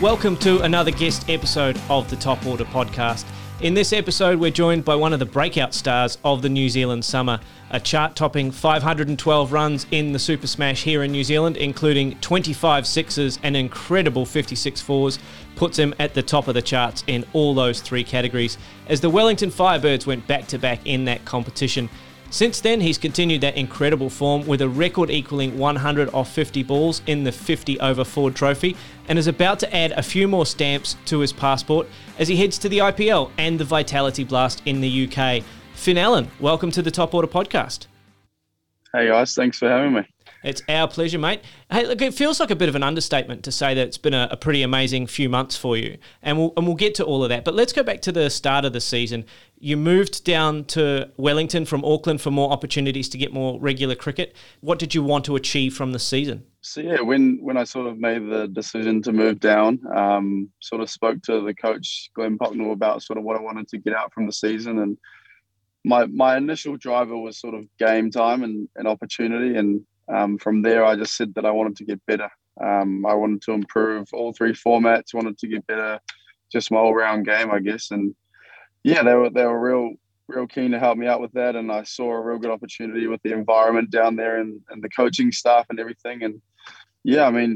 Welcome to another guest episode of the Top Order podcast. In this episode, we're joined by one of the breakout stars of the New Zealand summer, a chart topping 512 runs in the Super Smash here in New Zealand, including 25 sixes and incredible 56 fours, puts him at the top of the charts in all those three categories, as the Wellington Firebirds went back to back in that competition. Since then, he's continued that incredible form with a record equaling 100 off 50 balls in the 50 over Ford Trophy and is about to add a few more stamps to his passport as he heads to the IPL and the Vitality Blast in the UK. Finn Allen, welcome to the Top Order podcast. Hey guys, thanks for having me. It's our pleasure, mate. Hey, look, it feels like a bit of an understatement to say that it's been a, a, pretty amazing few months for you, and we'll and we'll get to all of that. But let's go back to the start of the season. You moved down to Wellington from Auckland for more opportunities to get more regular cricket. What did you want to achieve from the season? So yeah, when when I sort of made the decision to move down, um, sort of spoke to the coach Glenn Pocknall about sort of what I wanted to get out from the season, and my my initial driver was sort of game time and, and opportunity, and um, from there, I just said that I wanted to get better. Um, I wanted to improve all three formats. Wanted to get better, just my all-round game, I guess. And yeah, they were they were real real keen to help me out with that. And I saw a real good opportunity with the environment down there and, and the coaching staff and everything. And yeah, I mean,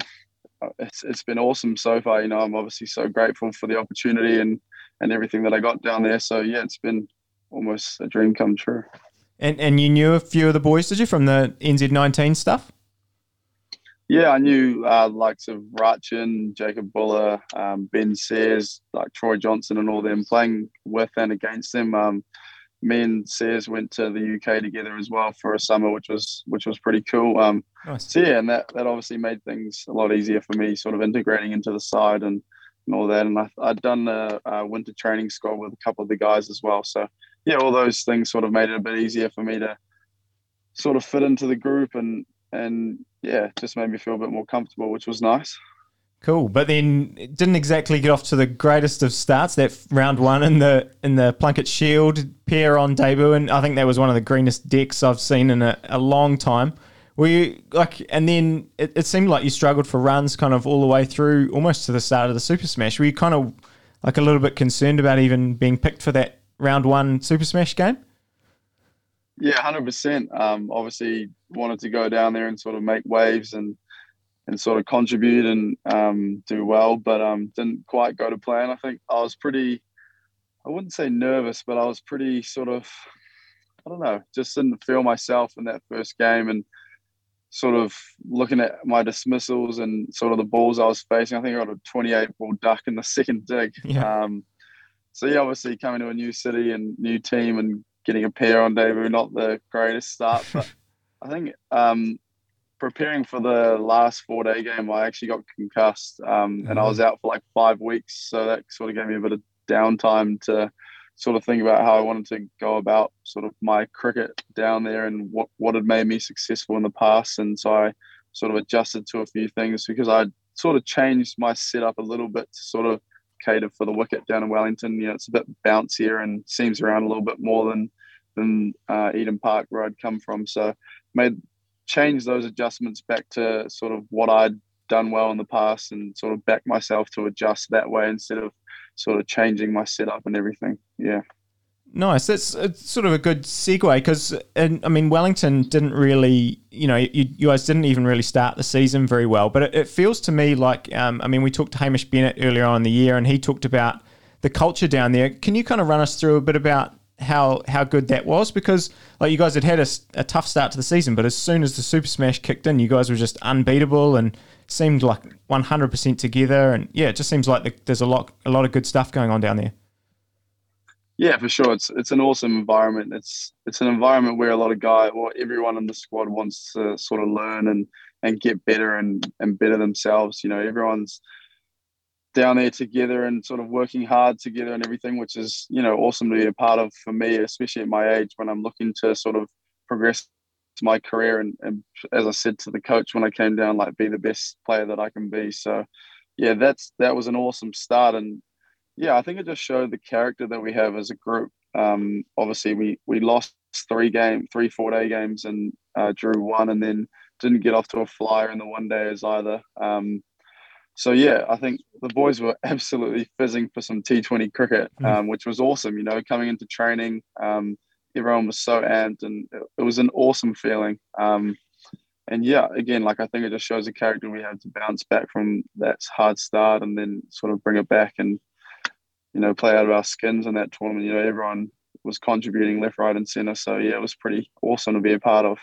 uh, it's it's been awesome so far. You know, I'm obviously so grateful for the opportunity and and everything that I got down there. So yeah, it's been almost a dream come true. And and you knew a few of the boys, did you, from the NZ19 stuff? Yeah, I knew uh, likes of Rachin, Jakob Bhula, um, Ben Sears, like Troy Johnson, and all them playing with and against them. Um, me and Sayers went to the UK together as well for a summer, which was which was pretty cool. Um, nice. So yeah, and that that obviously made things a lot easier for me, sort of integrating into the side and, and all that. And I, had done a, a winter training squad with a couple of the guys as well, so yeah, all those things sort of made it a bit easier for me to sort of fit into the group and and yeah, just made me feel a bit more comfortable, which was nice. Cool, but then it didn't exactly get off to the greatest of starts. That round one in the in the Plunket Shield pair on debut, and I think that was one of the greenest decks I've seen in a, a long time. Were you like, and then it, it seemed like you struggled for runs kind of all the way through, almost to the start of the Super Smash. Were you kind of like a little bit concerned about even being picked for that round one Super Smash game? Yeah, hundred percent. um. Obviously, wanted to go down there and sort of make waves and and sort of contribute and um, do well, but um, didn't quite go to plan. I think I was pretty, I wouldn't say nervous, but I was pretty sort of, I don't know, just didn't feel myself in that first game and sort of looking at my dismissals and sort of the balls I was facing. I think I got a 28 ball duck in the second dig. Yeah. Um, so yeah, obviously coming to a new city and new team and getting a pair on debut, not the greatest start, but I think um, preparing for the last four day game, I actually got concussed um, and I was mm-hmm. out for like five weeks. So that sort of gave me a bit of downtime to sort of think about how I wanted to go about sort of my cricket down there and what, what had made me successful in the past. And so I sort of adjusted to a few things because I sort of changed my setup a little bit to sort of cater for the wicket down in Wellington. You know, it's a bit bouncier and seems around a little bit more than than uh, Eden Park where I'd come from. So made change those adjustments back to sort of what I'd done well in the past and sort of back myself to adjust that way instead of sort of changing my setup and everything. Yeah. Nice. That's it's sort of a good segue because, I mean, Wellington didn't really, you know, you, you, guys didn't even really start the season very well. But it, it feels to me like, um, I mean, we talked to Hamish Bennett earlier on in the year, and he talked about the culture down there. Can you kind of run us through a bit about how how good that was? Because like you guys had had a, a tough start to the season, but as soon as the Super Smash kicked in, you guys were just unbeatable and seemed like 100% together. And yeah, it just seems like the, there's a lot a lot of good stuff going on down there. Yeah, for sure. It's it's an awesome environment. It's it's an environment where a lot of guys, or everyone in the squad wants to sort of learn and and get better and and better themselves. You know, everyone's down there together and sort of working hard together and everything, which is you know awesome to be a part of for me, especially at my age when I'm looking to sort of progress my career and, and as I said to the coach when I came down, like be the best player that I can be. So yeah, that's that was an awesome start and yeah, I think it just showed the character that we have as a group. Um, obviously, we we lost three game, three four day games, and uh, drew one, and then didn't get off to a flyer in the one days either. Um, so yeah, I think the boys were absolutely fizzing for some T20 cricket, mm. um, which was awesome. You know, coming into training, um, everyone was so amped, and it, it was an awesome feeling. Um, and yeah, again, like I think it just shows the character we have to bounce back from that hard start and then sort of bring it back and you know play out of our skins in that tournament. You know, everyone was contributing left, right, and centre. So yeah, it was pretty awesome to be a part of.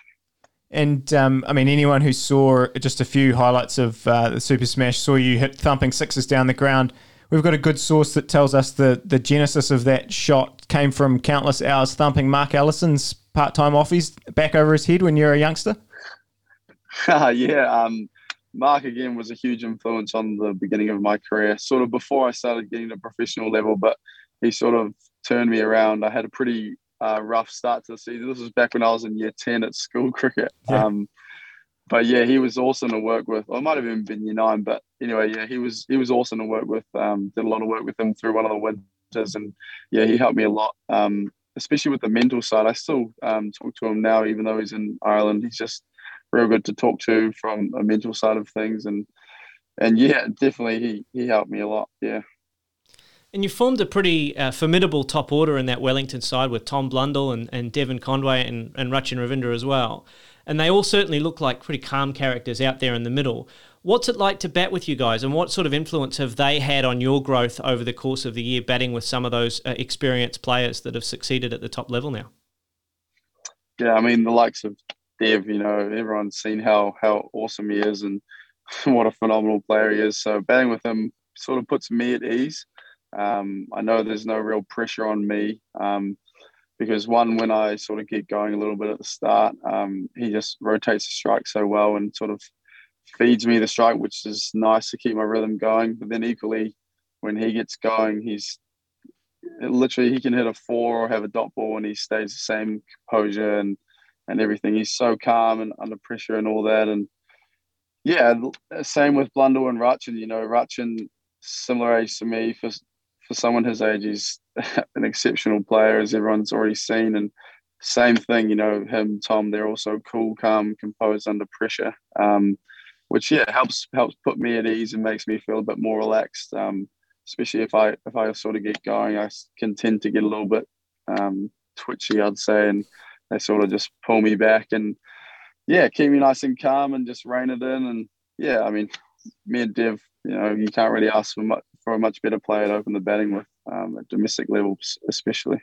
And um, I mean, anyone who saw just a few highlights of uh, the Super Smash saw you hit thumping sixes down the ground. We've got a good source that tells us the the genesis of that shot came from countless hours thumping Mark Ellison's part time offies back over his head when you were a youngster. yeah, um, Mark again was a huge influence on the beginning of my career, sort of before I started getting to professional level. But he sort of turned me around. I had a pretty uh, rough start to the season. This was back when I was in year ten at school cricket. Yeah. Um, but yeah, he was awesome to work with. I might have even been year nine, but anyway, yeah, he was he was awesome to work with. Um, did a lot of work with him through one of the winters, and yeah, he helped me a lot. Um, especially with the mental side. I still um, talk to him now, even though he's in Ireland. He's just real good to talk to from a mental side of things, and and yeah, definitely he he helped me a lot. Yeah. And you formed a pretty uh, formidable top order in that Wellington side with Tom Blundell and, and Devon Conway and, and Rachin Ravindra as well. And they all certainly look like pretty calm characters out there in the middle. What's it like to bat with you guys, and what sort of influence have they had on your growth over the course of the year, batting with some of those uh, experienced players that have succeeded at the top level now? Yeah, I mean the likes of Dev, you know, everyone's seen how how awesome he is and what a phenomenal player he is. So batting with him sort of puts me at ease. Um, I know there's no real pressure on me um, because one, when I sort of get going a little bit at the start, um, he just rotates the strike so well and sort of feeds me the strike, which is nice to keep my rhythm going. But then equally, when he gets going, he's literally he can hit a four or have a dot ball and he stays the same composure and and everything. He's so calm and under pressure and all that. And yeah, same with Blundell and Rachin. You know, Rachin, similar age to me. For for someone his age, he's an exceptional player, as everyone's already seen. And same thing, you know, him, Tom, they're also cool, calm, composed under pressure. Um, which yeah helps helps put me at ease and makes me feel a bit more relaxed. Um, especially if I if I sort of get going, I can tend to get a little bit um, twitchy, I'd say, and they sort of just pull me back and yeah, keep me nice and calm and just rein it in. And yeah, I mean, me and Dev, you know, you can't really ask for much for a much better player to open the batting with um, at domestic levels, especially.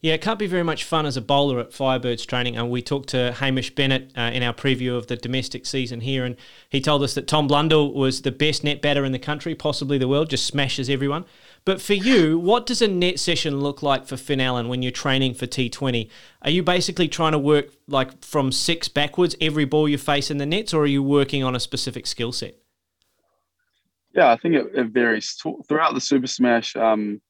Yeah, it can't be very much fun as a bowler at Firebirds training. And we talked to Hamish Bennett uh, in our preview of the domestic season here, and he told us that Tom Blundell was the best net batter in the country, possibly the world, just smashes everyone. But for you, what does a net session look like for Finn Allen when you're training for T20? Are you basically trying to work like from six backwards every ball you face in the nets, or are you working on a specific skill set? Yeah, I think it, it varies throughout the Super Smash. Um,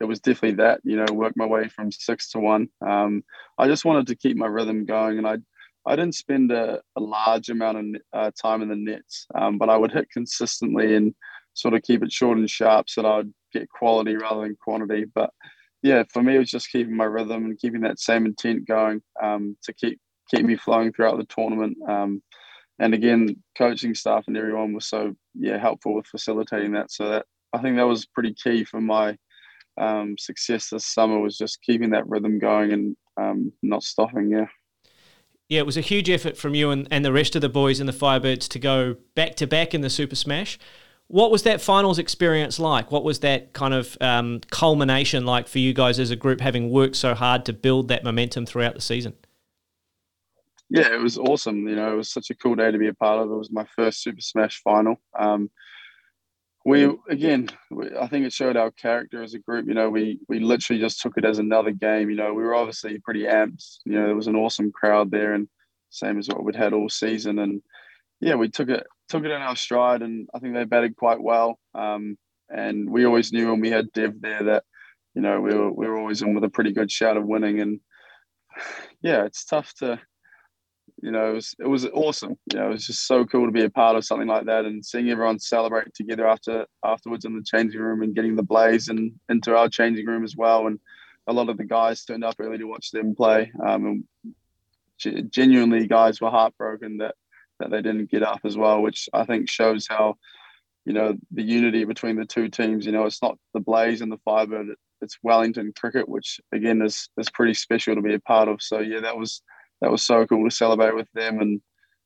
it was definitely that you know work my way from six to one. Um, I just wanted to keep my rhythm going, and I I didn't spend a, a large amount of uh, time in the nets, um, but I would hit consistently and sort of keep it short and sharp so that I'd get quality rather than quantity. But yeah, for me, it was just keeping my rhythm and keeping that same intent going um, to keep keep me flowing throughout the tournament. Um, and again, coaching staff and everyone was so yeah helpful with facilitating that. So that I think that was pretty key for my um, success this summer was just keeping that rhythm going and um, not stopping. Yeah. Yeah, it was a huge effort from you and, and the rest of the boys in the Firebirds to go back to back in the Super Smash. What was that finals experience like? What was that kind of um, culmination like for you guys as a group, having worked so hard to build that momentum throughout the season? Yeah, it was awesome. You know, it was such a cool day to be a part of. It was my first Super Smash final. Um, we again, we, I think it showed our character as a group. You know, we we literally just took it as another game. You know, we were obviously pretty amped. You know, there was an awesome crowd there, and same as what we'd had all season. And yeah, we took it took it in our stride, and I think they batted quite well. Um, and we always knew when we had Dev there that you know we were we were always in with a pretty good shot of winning. And yeah, it's tough to you know it was it was awesome. You know, it was just so cool to be a part of something like that and seeing everyone celebrate together after afterwards in the changing room and getting the blaze and into our changing room as well. And a lot of the guys turned up early to watch them play. Um, and genuinely, guys were heartbroken that that they didn't get up as well, which I think shows how you know the unity between the two teams. You know, it's not the Blaze and the Firebird; it's Wellington cricket, which again is is pretty special to be a part of. So yeah, that was that was so cool to celebrate with them and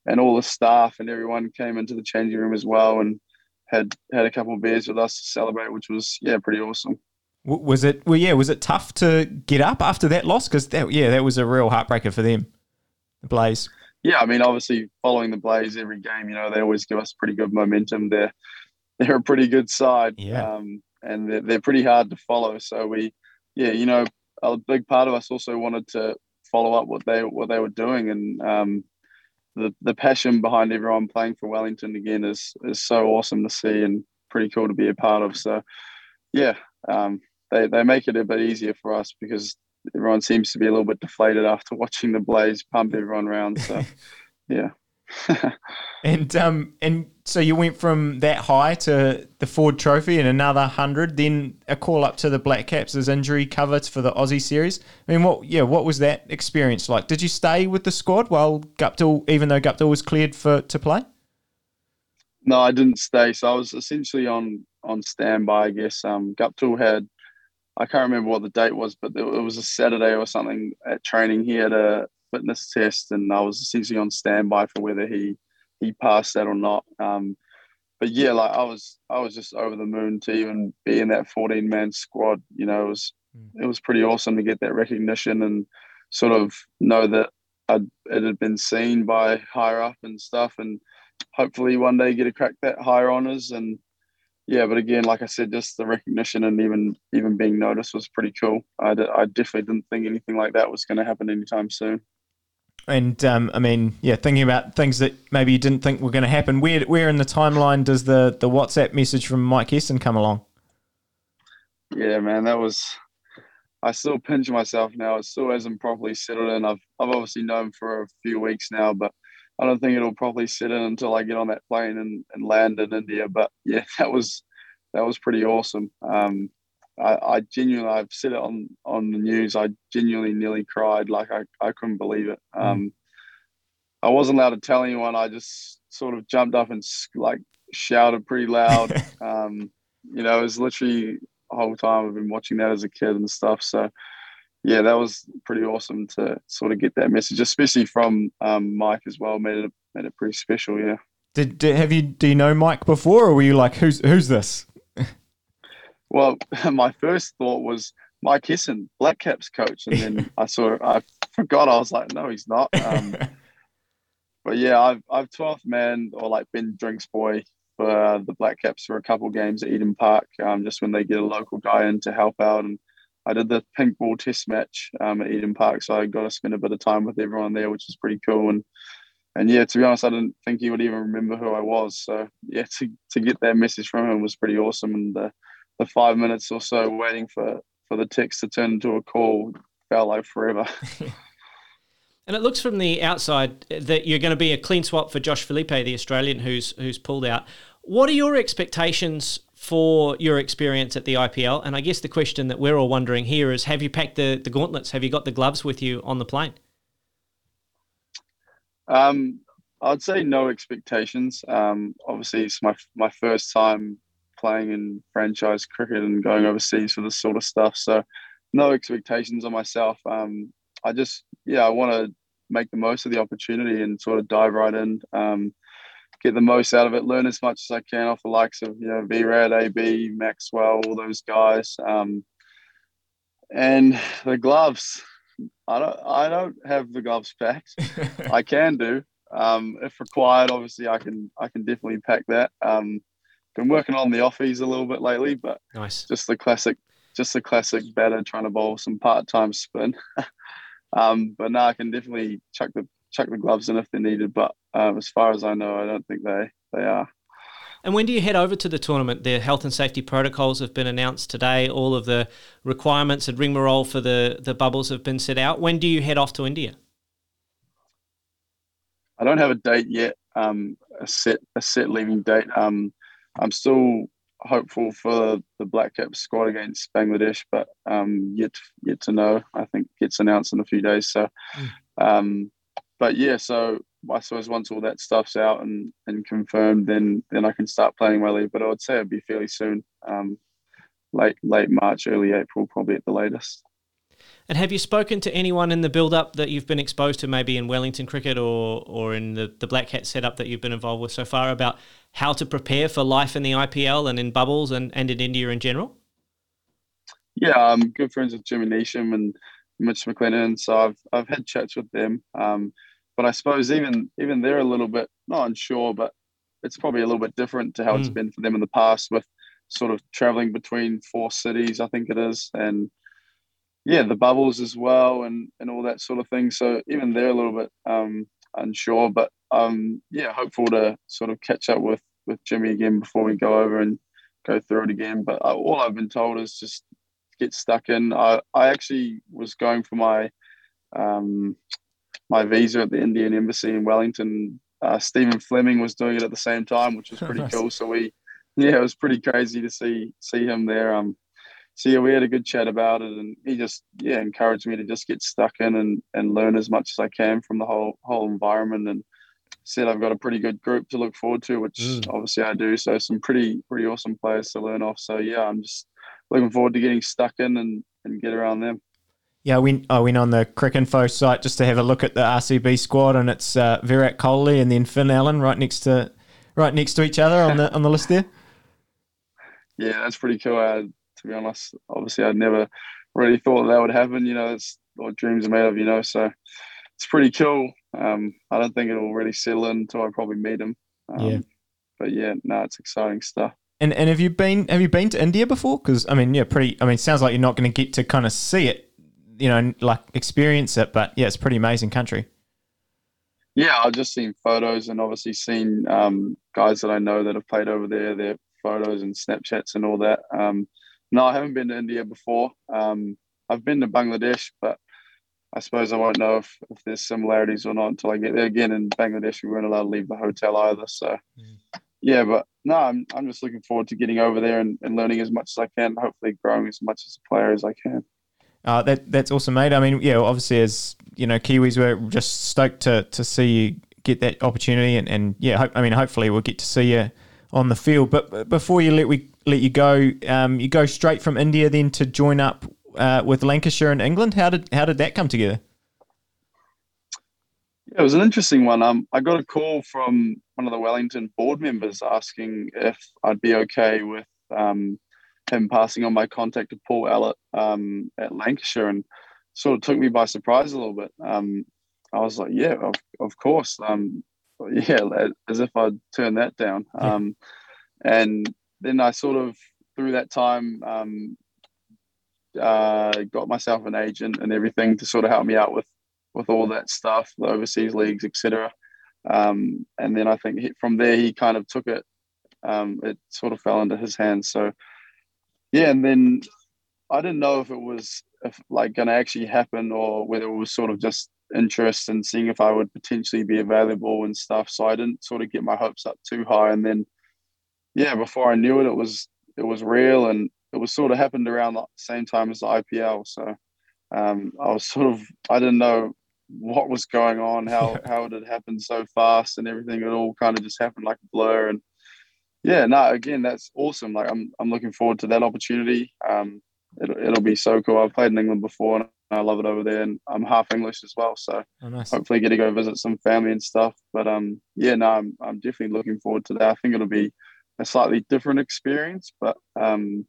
and all the staff and everyone came into the changing room as well and had had a couple of beers with us to celebrate, which was yeah pretty awesome. Was it well? Yeah, was it tough to get up after that loss? Because that yeah, that was a real heartbreaker for them, the Blaze. Yeah, I mean, obviously following the Blaze every game, you know, they always give us pretty good momentum. They're they're a pretty good side, yeah, um, and they're, they're pretty hard to follow. So we, yeah, you know, a big part of us also wanted to follow up what they what they were doing, and um, the the passion behind everyone playing for Wellington again is is so awesome to see and pretty cool to be a part of. So yeah, um, they they make it a bit easier for us because everyone seems to be a little bit deflated after watching the Blaze pump everyone around. So yeah. and um and so you went from that high to the Ford Trophy and another hundred, then a call up to the Black Caps as injury cover for the Aussie series. I mean, what yeah, what was that experience like? Did you stay with the squad while Guptill, even though Guptill was cleared for to play? No, I didn't stay. So I was essentially on on standby. I guess um, Guptill had I can't remember what the date was, but it was a Saturday or something at training. He had a fitness test, and I was essentially on standby for whether he he passed that or not. Um, but yeah, like I was, I was just over the moon to even be in that 14 man squad. You know, it was, mm. it was pretty awesome to get that recognition and sort of know that I'd, it had been seen by higher up and stuff, and hopefully one day get a crack that higher honors. And yeah, but again, like I said, just the recognition and even even being noticed was pretty cool. I, d- I definitely didn't think anything like that was going to happen anytime soon. And um, I mean, yeah, thinking about things that maybe you didn't think were going to happen. Where where in the timeline does the the WhatsApp message from Mike Hesson come along? Yeah, man, that was. I still pinch myself now. It still hasn't properly settled in. I've I've obviously known for a few weeks now, but I don't think it'll probably sit in until I get on that plane and, and land in India. But yeah, that was that was pretty awesome. Um, I, I genuinely, I've said it on on the news. I genuinely nearly cried. Like I, I couldn't believe it. Mm. Um, I wasn't allowed to tell anyone. I just sort of jumped up and like shouted pretty loud. um, you know, it was literally the whole time I've been watching that as a kid and stuff. So yeah, that was pretty awesome to sort of get that message, especially from um, Mike as well. Made it made it pretty special. Yeah. Did, did have you do you know Mike before, or were you like, who's who's this? Well, my first thought was Mike Hesson, Black Caps coach, and then I saw I forgot. I was like, no, he's not. Um, but yeah, I've I've 12th man or like been drinks boy for uh, the Black Caps for a couple games at Eden Park, um, just when they get a local guy in to help out. And I did the pink ball test match um, at Eden Park, so I got to spend a bit of time with everyone there, which was pretty cool. And and yeah, to be honest, I didn't think he would even remember who I was. So yeah, to, to get that message from him was pretty awesome. And uh, the five minutes or so waiting for for the text to turn into a call felt like forever. and it looks from the outside that you're going to be a clean swap for Josh Philippe, the Australian who's who's pulled out. What are your expectations for your experience at the IPL? And I guess the question that we're all wondering here is: Have you packed the the gauntlets? Have you got the gloves with you on the plane? Um, I'd say no expectations. Um, obviously, it's my my first time playing in franchise cricket and going overseas for this sort of stuff. So no expectations on myself. Um, I just yeah, I want to make the most of the opportunity and sort of dive right in, um, get the most out of it, learn as much as I can off the likes of you know Virat, AB, Maxwell, all those guys. Um, and the gloves, I don't I don't have the gloves packed. I can do. Um, if required, obviously I can I can definitely pack that. Um, been working on the offies a little bit lately, but nice. Just the classic, just the classic batter trying to bowl some part-time spin. um, but now I can definitely chuck the chuck the gloves in if they're needed. But um, as far as I know, I don't think they they are. And when do you head over to the tournament? The health and safety protocols have been announced today. All of the requirements and rigmarole for the, the bubbles have been set out. When do you head off to India? I don't have a date yet. Um, a set a set leaving date. Um, I'm still hopeful for the Black Caps squad against Bangladesh, but um, yet yet to know. I think gets announced in a few days. So, mm. um, but yeah, so I suppose once all that stuff's out and, and confirmed, then then I can start playing my league. But I would say it'd be fairly soon, um, late late March, early April, probably at the latest. And have you spoken to anyone in the build up that you've been exposed to, maybe in Wellington cricket or or in the, the Black Hat setup that you've been involved with so far, about how to prepare for life in the IPL and in bubbles and, and in India in general? Yeah, I'm good friends with Jimmy Neesham and Mitch McClenaghan, so I've I've had chats with them. Um, but I suppose even even they're a little bit not unsure, but it's probably a little bit different to how mm. it's been for them in the past with sort of traveling between four cities, I think it is, and yeah, the bubbles as well, and and all that sort of thing. So even they're a little bit um, unsure, but um, yeah, hopeful to sort of catch up with with Jimmy again before we go over and go through it again. But uh, all I've been told is just get stuck in. I I actually was going for my um, my visa at the Indian Embassy in Wellington. Uh, Stephen Fleming was doing it at the same time, which was pretty nice. cool. So we, yeah, it was pretty crazy to see see him there. Um, so yeah, we had a good chat about it, and he just yeah encouraged me to just get stuck in and and learn as much as I can from the whole whole environment, and said I've got a pretty good group to look forward to, which mm. obviously I do. So some pretty pretty awesome players to learn off. So yeah, I'm just looking forward to getting stuck in and and get around them. Yeah, I went, I went on the Cricinfo site just to have a look at the RCB squad, and it's uh, Virat Kohli and then Finn Allen right next to right next to each other on the on the list there. Yeah, that's pretty cool. Uh, to be honest, obviously, I'd never really thought that would happen. You know, it's what dreams are made of. You know, so it's pretty cool. Um, I don't think it'll really settle in until I probably meet him. Um, yeah. But yeah, no, it's exciting stuff. And and have you been have you been to India before? Because I mean, yeah, pretty. I mean, sounds like you're not going to get to kind of see it you know, like experience it. But yeah, it's a pretty amazing country. Yeah, I've just seen photos and obviously seen um, guys that I know that have played over there, their photos and Snapchats and all that. Um, no, I haven't been to India before. Um, I've been to Bangladesh, but I suppose I won't know if, if there's similarities or not until I get there. Again, in Bangladesh, we weren't allowed to leave the hotel either. So, mm. yeah, but no, I'm, I'm just looking forward to getting over there and, and learning as much as I can, hopefully growing as much as a player as I can. Uh, that that's awesome, mate. I mean, yeah, obviously as you know, Kiwis we're just stoked to to see you get that opportunity, and, and yeah, hope, I mean, hopefully we'll get to see you on the field. But before you let we let you go, um, you go straight from India then to join up uh, with Lancashire in England. How did how did that come together? It was an interesting one. Um, I got a call from one of the Wellington board members asking if I'd be okay with um, him passing on my contact to Paul Allott um, at Lancashire and sort of took me by surprise a little bit. Um, I was like, yeah, of, of course. Um, yeah, as if I'd turn that down. Um, and then I sort of, through that time, um, uh, got myself an agent and everything to sort of help me out with with all that stuff, the overseas leagues, etc. Um, and then I think he, from there he kind of took it. Um, it sort of fell into his hands. So yeah, and then I didn't know if it was if like going to actually happen or whether it was sort of just interest and in seeing if I would potentially be available and stuff. So I didn't sort of get my hopes up too high. And then, yeah, before I knew it, it was it was real and it was sort of happened around the same time as the IPL. So um, I was sort of I didn't know what was going on, how how it had happened so fast and everything. It all kind of just happened like a blur and yeah, no, again, that's awesome. Like I'm, I'm looking forward to that opportunity. Um, it'll, it'll be so cool. I've played in England before and I love it over there and I'm half English as well. So oh, nice. hopefully get to go visit some family and stuff. But um, yeah, no, I'm, I'm definitely looking forward to that. I think it'll be a slightly different experience, but um,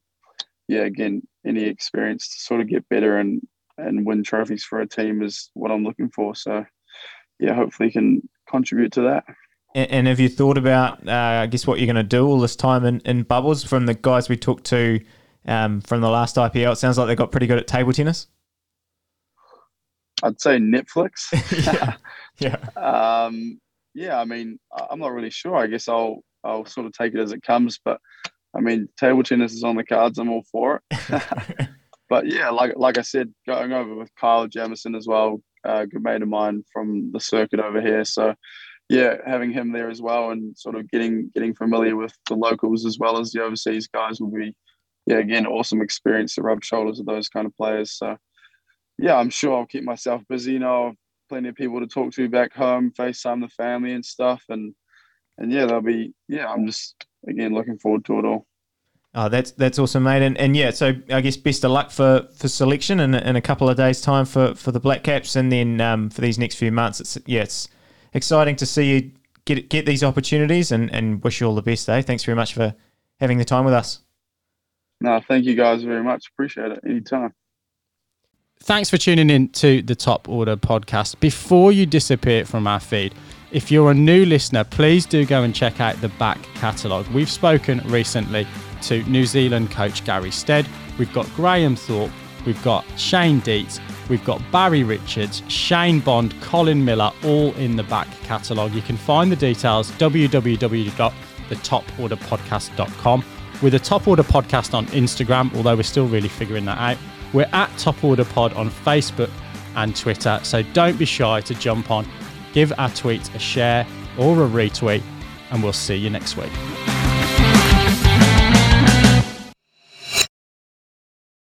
yeah, again, any experience to sort of get better and, and win trophies for a team is what I'm looking for. So yeah, hopefully can contribute to that. And, and have you thought about, uh, I guess, what you're going to do all this time in, in bubbles from the guys we talked to um, from the last IPL? It sounds like they got pretty good at table tennis. I'd say Netflix. yeah. yeah. Um, yeah. I mean, I'm not really sure. I guess I'll I'll sort of take it as it comes. But I mean, table tennis is on the cards. I'm all for it. but yeah, like like I said, going over with Kyle Jamieson as well, a good mate of mine from the circuit over here. So yeah, having him there as well and sort of getting getting familiar with the locals as well as the overseas guys will be, yeah, again, awesome experience to rub shoulders with those kind of players. So, yeah, I'm sure I'll keep myself busy. You know, plenty of people to talk to back home, FaceTime the family and stuff, and and yeah, they'll be yeah. I'm just again looking forward to it all. Oh, that's that's awesome, mate. And, and yeah, so I guess best of luck for, for selection in, in a couple of days' time for, for the Black Caps, and then um, for these next few months. It's yeah, it's exciting to see you get get these opportunities, and, and wish you all the best. Eh? Thanks very much for having the time with us. No, thank you guys very much. Appreciate it. Anytime. Thanks for tuning in to the Top Order podcast. Before you disappear from our feed, if you're a new listener, please do go and check out the back catalogue. We've spoken recently to New Zealand coach Gary Stead. We've got Graham Thorpe. We've got Shane Deitz. We've got Barry Richards, Shane Bond, Colin Miller, all in the back catalogue. You can find the details www.thetoporderpodcast.com. With a Top Order Podcast on Instagram, although we're still really figuring that out. We're at Top Order Pod on Facebook and Twitter, so don't be shy to jump on, give our tweet a share or a retweet, and we'll see you next week.